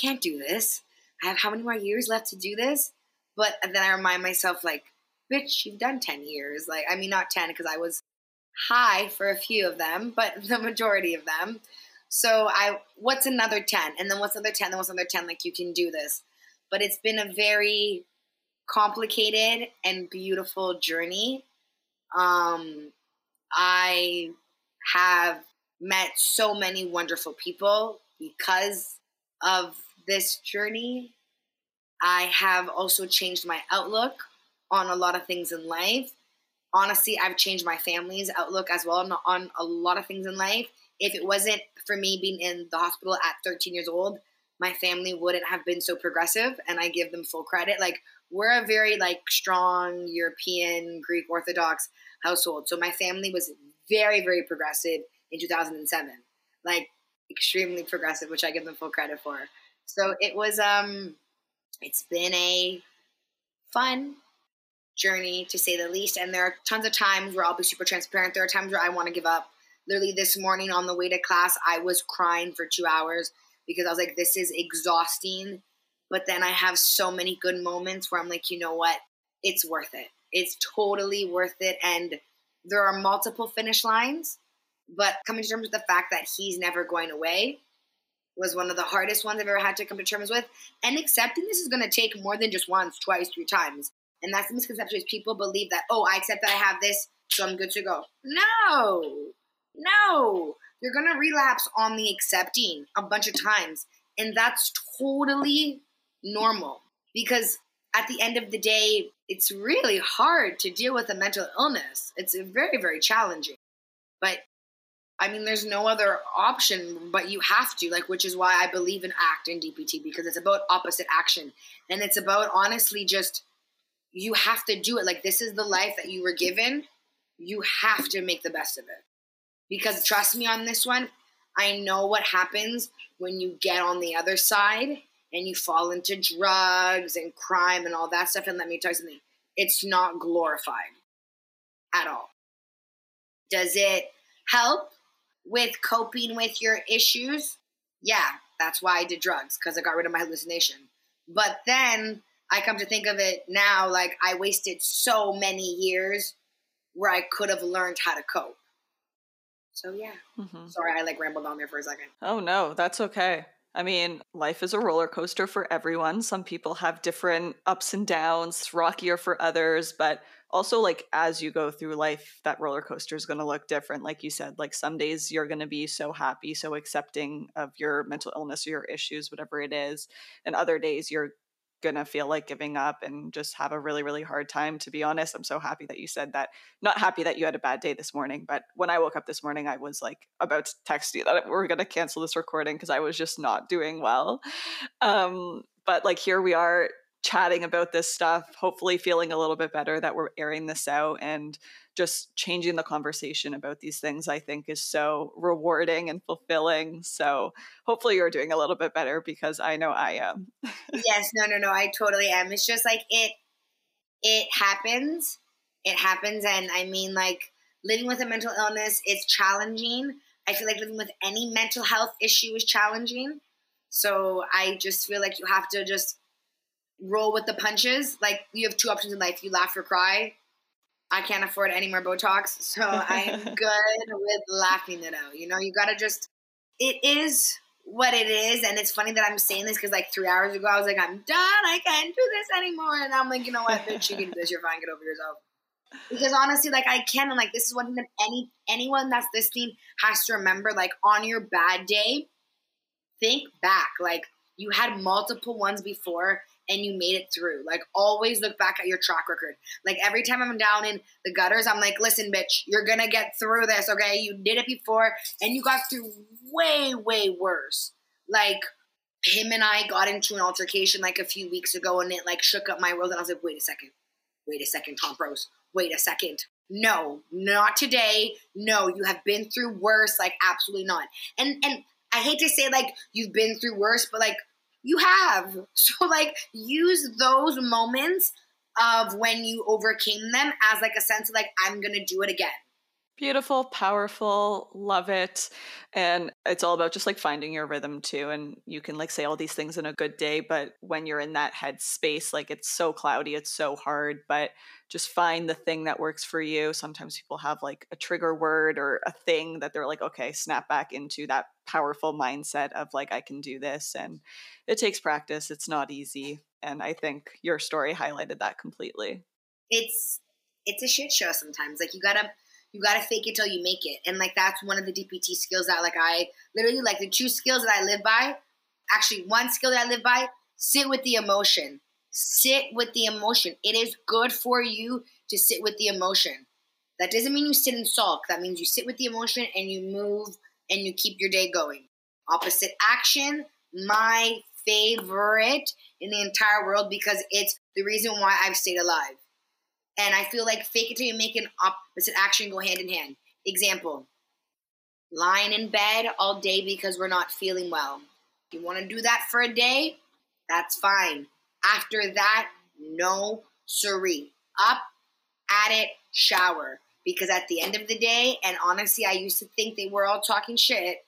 can't do this. I have how many more years left to do this? But then I remind myself, like, bitch, you've done 10 years. Like, I mean, not 10 because I was high for a few of them, but the majority of them. So I, what's another 10? And then what's another 10? Then what's another 10? Like, you can do this. But it's been a very complicated and beautiful journey. Um, I have met so many wonderful people because of this journey. I have also changed my outlook on a lot of things in life. Honestly, I've changed my family's outlook as well on, a lot of things in life. If it wasn't for me being in the hospital at 13 years old, my family wouldn't have been so progressive and I give them full credit. Like we're a very like strong European Greek Orthodox household. So my family was very very progressive in 2007. Like extremely progressive, which I give them full credit for. So it was um it's been a fun journey to say the least. And there are tons of times where I'll be super transparent. There are times where I want to give up. Literally this morning on the way to class, I was crying for two hours because I was like, this is exhausting. But then I have so many good moments where I'm like, you know what? It's worth it. It's totally worth it. And there are multiple finish lines, but coming to terms with the fact that he's never going away was one of the hardest ones I've ever had to come to terms with. And accepting this is going to take more than just once, twice, three times. And that's the misconception is people believe that, oh, I accept that I have this, so I'm good to go. No, no. You're going to relapse on the accepting a bunch of times. And that's totally normal because at the end of the day, it's really hard to deal with a mental illness. It's very, very challenging. But I mean, there's no other option, but you have to, like, which is why I believe in ACT and DBT because it's about opposite action. And it's about honestly just you have to do it. Like this is the life that you were given. You have to make the best of it. Because trust me on this one, I know what happens when you get on the other side and you fall into drugs and crime and all that stuff. And let me tell you something, it's not glorified at all. Does it help with coping with your issues, yeah, that's why I did drugs because I got rid of my hallucination. But then I come to think of it now, like I wasted so many years where I could have learned how to cope. So yeah. Mm-hmm. Sorry, I like rambled on there for a second. Oh no, that's okay. I mean, life is a roller coaster for everyone. Some people have different ups and downs, rockier for others, but also like as you go through life, that roller coaster is going to look different. Like you said, like some days you're going to be so happy, so accepting of your mental illness or your issues, whatever it is. And other days you're gonna feel like giving up and just have a really really hard time to be honest. I'm so happy that you said that. Not happy that you had a bad day this morning but when i woke up this morning i was like about to text you that we're gonna cancel this recording because i was just not doing well. Um but like here we are chatting about this stuff hopefully feeling a little bit better that we're airing this out and just changing the conversation about these things i think is so rewarding and fulfilling. So hopefully you're doing a little bit better because i know i am. Yes no no no i totally am. It's just like it it happens. It happens and i mean like living with a mental illness is challenging. I feel like living with any mental health issue is challenging. So i just feel like you have to just roll with the punches like you have two options in life you laugh or cry I can't afford any more Botox, so I'm good with laughing it out. You know, you gotta just. It is what it is, and it's funny that I'm saying this because like three hours ago I was like, I'm done. I can't do this anymore, and I'm like, you know what, bitch, you can do this. You're fine. Get over yourself. Because honestly, like I can, and like this is one thing that any anyone that's listening has to remember. Like on your bad day, think back. Like you had multiple ones before and you made it through. Like always look back at your track record. Like every time I'm down in the gutters, I'm like, listen, bitch, you're gonna get through this, okay? You did it before and you got through way, way worse. Like him and I got into an altercation like a few weeks ago and it like shook up my world and I was like, wait a second, wait a second, Tompros, wait a second. No, not today. No, you have been through worse. Like absolutely not. And and I hate to say like you've been through worse, but like you have. So like use those moments of when you overcame them as like a sense of like I'm to do it again. Beautiful, powerful, love it. And it's all about just like finding your rhythm too. And you can like say all these things in a good day, but when you're in that head space, like it's so cloudy, it's so hard, but just find the thing that works for you. Sometimes people have like a trigger word or a thing that they're like, okay, snap back into that powerful mindset of like, I can do this. And it takes practice, it's not easy. And I think your story highlighted that completely. It's, it's a shit show sometimes. Like you gotta, you gotta fake it till you make it. And like that's one of the DBT skills that like I literally like the two skills that I live by. Actually, one skill that I live by: sit with the emotion. Sit with the emotion. It is good for you to sit with the emotion. That doesn't mean you sit and sulk. That means you sit with the emotion and you move and you keep your day going. Opposite action, my favorite in the entire world because it's the reason why I've stayed alive. And I feel like fake it till you make an opposite action go hand in hand. Example lying in bed all day because we're not feeling well. You want to do that for a day, that's fine. After that, no siree. Up, at it, shower. Because at the end of the day, and honestly, I used to think they were all talking shit.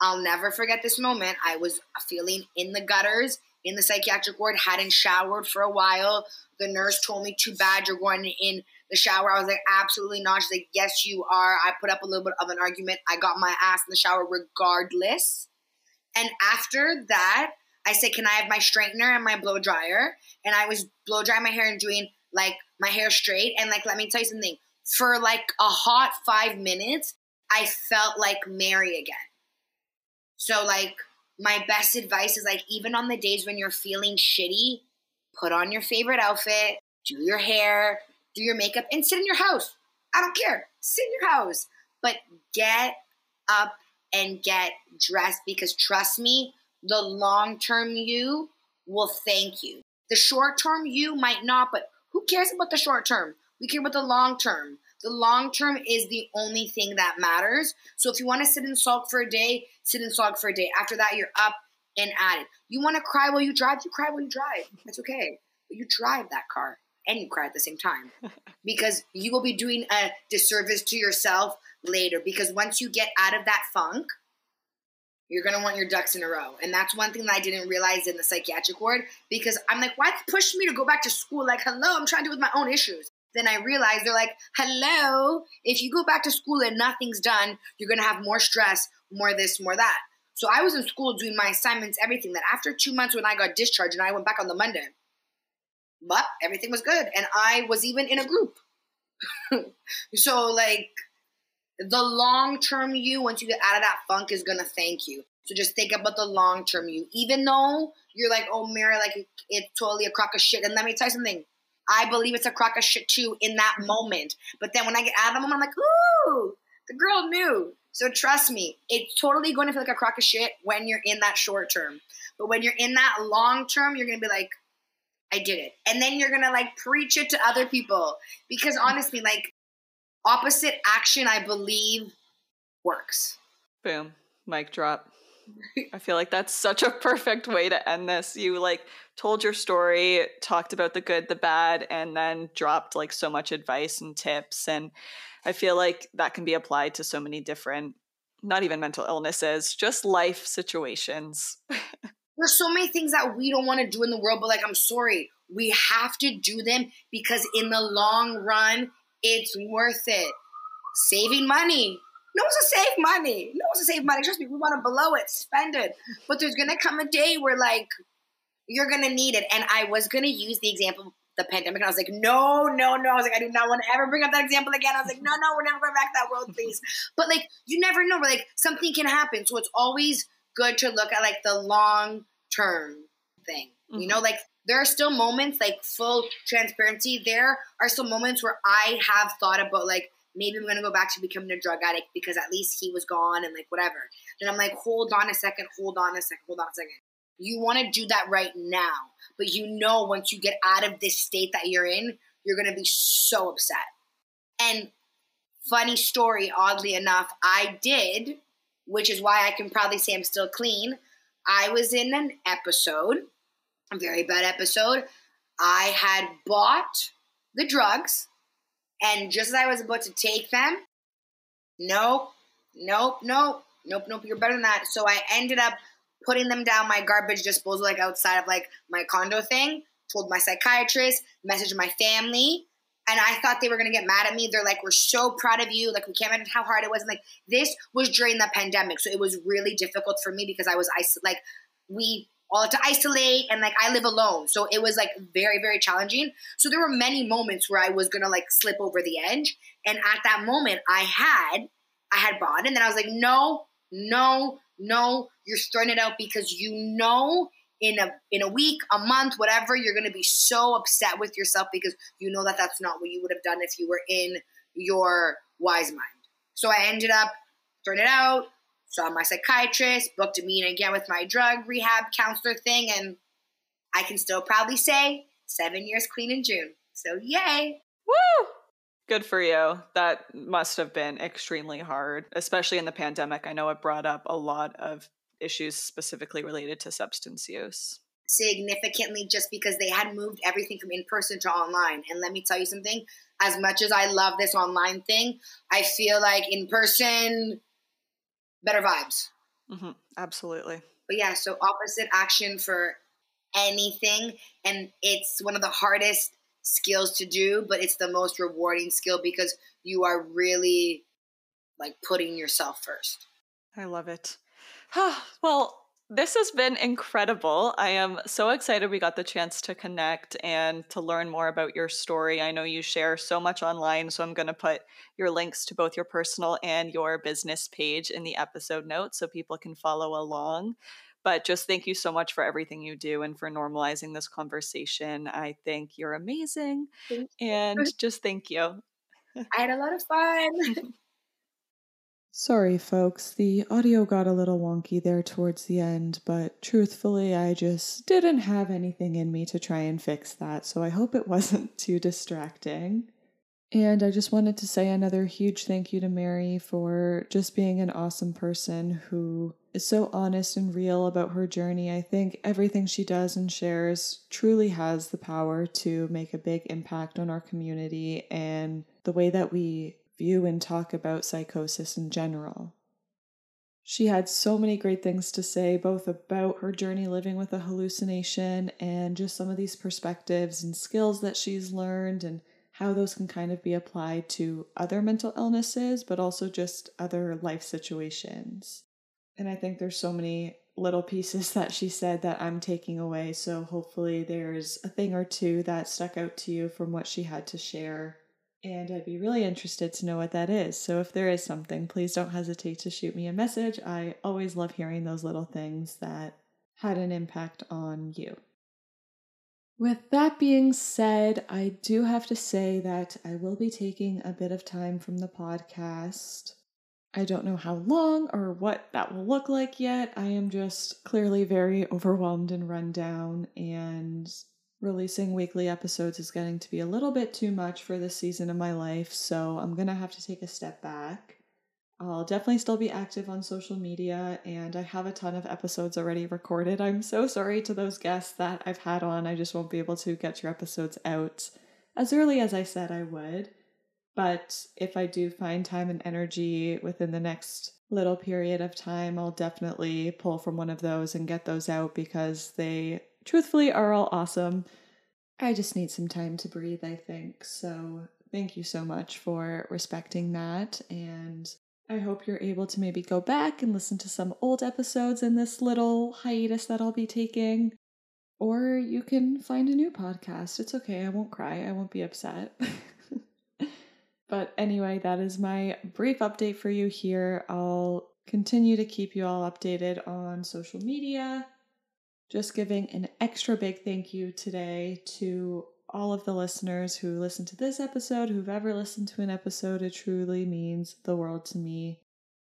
I'll never forget this moment. I was feeling in the gutters in the psychiatric ward, hadn't showered for a while. The nurse told me, too bad you're going in the shower. I was like, absolutely not. She's like, yes, you are. I put up a little bit of an argument. I got my ass in the shower regardless. And after that, I said, can I have my straightener and my blow dryer? And I was blow drying my hair and doing like my hair straight. And like, let me tell you something. For like a hot five minutes, I felt like Mary again. So like my best advice is like even on the days when you're feeling shitty, put on your favorite outfit, do your hair, do your makeup, and sit in your house. I don't care. Sit in your house. But get up and get dressed because trust me, the long term you will thank you. The short term you might not, but who cares about the short term? We care about the long term. The long term is the only thing that matters. So if you want to sit and sulk for a day, sit and sulk for a day. After that, you're up and at it. You want to cry while you drive, you cry while you drive. That's okay. But you drive that car and you cry at the same time because you will be doing a disservice to yourself later because once you get out of that funk, you're gonna want your ducks in a row. And that's one thing that I didn't realize in the psychiatric ward because I'm like, why push me to go back to school? Like, hello, I'm trying to deal with my own issues. Then I realized they're like, hello, if you go back to school and nothing's done, you're gonna have more stress, more this, more that. So I was in school doing my assignments, everything. That after two months when I got discharged and I went back on the Monday, but everything was good. And I was even in a group. so like the long term you, once you get out of that funk, is gonna thank you. So just think about the long term you. Even though you're like, oh, Mary, like it's totally a crock of shit. And let me tell you something. I believe it's a crock of shit too in that moment. But then when I get out of the moment, I'm like, ooh, the girl knew. So trust me, it's totally going to feel like a crock of shit when you're in that short term. But when you're in that long term, you're going to be like, I did it. And then you're going to like preach it to other people. Because honestly, like opposite action, I believe, works. Boom. Mic drop. I feel like that's such a perfect way to end this. You like told your story, talked about the good, the bad, and then dropped like so much advice and tips. And I feel like that can be applied to so many different, not even mental illnesses, just life situations. There's so many things that we don't want to do in the world, but like, I'm sorry, we have to do them because in the long run, it's worth it. Saving money. No one's to save money. No one's to save money. Trust me, we want to blow it, spend it. But there's gonna come a day where like you're gonna need it. And I was gonna use the example of the pandemic, and I was like, no, no, no. I was like, I do not want to ever bring up that example again. I was like, no, no, we're never going back that world, please. But like, you never know. Like something can happen, so it's always good to look at like the long term thing. Mm-hmm. You know, like there are still moments, like full transparency, there are still moments where I have thought about like maybe I'm gonna go back to becoming a drug addict because at least he was gone and like whatever. Then I'm like, hold on a second, hold on a second, hold on a second. You want to do that right now, but you know once you get out of this state that you're in, you're gonna be so upset. And funny story, oddly enough, I did, which is why I can probably say I'm still clean. I was in an episode a very bad episode. I had bought the drugs, and just as I was about to take them, nope, nope, nope, nope, nope, you're better than that. So I ended up putting them down my garbage disposal, like outside of like my condo thing. Told my psychiatrist, messaged my family, and I thought they were gonna get mad at me. They're like, "We're so proud of you. Like, we can't imagine how hard it was." And like, this was during the pandemic, so it was really difficult for me because I was I like we all to isolate and like I live alone. So it was like very, very challenging. So there were many moments where I was gonna like slip over the edge. And at that moment I had I had bought and then I was like, no, no, no, you're throwing it out because you know in a in a week, a month, whatever, you're gonna be so upset with yourself because you know that that's not what you would have done if you were in your wise mind. So I ended up throwing it out, saw um, my psychiatrist, booked a meeting again with my drug rehab counselor thing, and I can still proudly say seven years clean in June. So yay! Woo! Good for you. That must have been extremely hard, especially in the pandemic. I know it brought up a lot of issues specifically related to substance use. Significantly, just because they had moved everything from in person to online. And let me tell you something as much as I love this online thing, I feel like in person, better vibes. Mm-hmm. Absolutely. But yeah, so opposite action for anything. And it's one of the hardest skills to do, but it's the most rewarding skill because you are really like putting yourself first. I love it. well, this has been incredible. I am so excited we got the chance to connect and to learn more about your story. I know you share so much online, so I'm going to put your links to both your personal and your business page in the episode notes so people can follow along. But just thank you so much for everything you do and for normalizing this conversation. I think you're amazing. You. And just thank you. I had a lot of fun. Sorry, folks, the audio got a little wonky there towards the end, but truthfully, I just didn't have anything in me to try and fix that, so I hope it wasn't too distracting. And I just wanted to say another huge thank you to Mary for just being an awesome person who is so honest and real about her journey. I think everything she does and shares truly has the power to make a big impact on our community and the way that we view and talk about psychosis in general. She had so many great things to say, both about her journey living with a hallucination and just some of these perspectives and skills that she's learned and how those can kind of be applied to other mental illnesses, but also just other life situations. And I think there's so many little pieces that she said that I'm taking away. So hopefully there's a thing or two that stuck out to you from what she had to share. And I'd be really interested to know what that is. So if there is something, please don't hesitate to shoot me a message. I always love hearing those little things that had an impact on you. With that being said, I do have to say that I will be taking a bit of time from the podcast. I don't know how long or what that will look like yet. I am just clearly very overwhelmed and run down, and releasing weekly episodes is getting to be a little bit too much for this season of my life, so I'm gonna have to take a step back. I'll definitely still be active on social media, and I have a ton of episodes already recorded. I'm so sorry to those guests that I've had on. I just won't be able to get your episodes out as early as I said I would. But if I do find time and energy within the next little period of time, I'll definitely pull from one of those and get those out because they truthfully are all awesome. I just need some time to breathe, I think. So thank you so much for respecting that. And I hope you're able to maybe go back and listen to some old episodes in this little hiatus that I'll be taking. Or you can find a new podcast. It's okay. I won't cry. I won't be upset. But anyway, that is my brief update for you here. I'll continue to keep you all updated on social media. Just giving an extra big thank you today to all of the listeners who listened to this episode, who've ever listened to an episode. It truly means the world to me.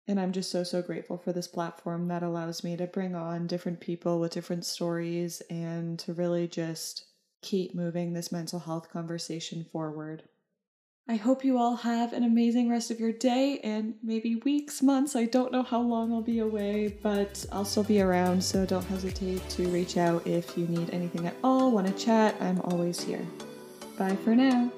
And I'm just so, so grateful for this platform that allows me to bring on different people with different stories and to really just keep moving this mental health conversation forward. I hope you all have an amazing rest of your day and maybe weeks, months. I don't know how long I'll be away, but I'll still be around, so don't hesitate to reach out if you need anything at all, want to chat. I'm always here. Bye for now.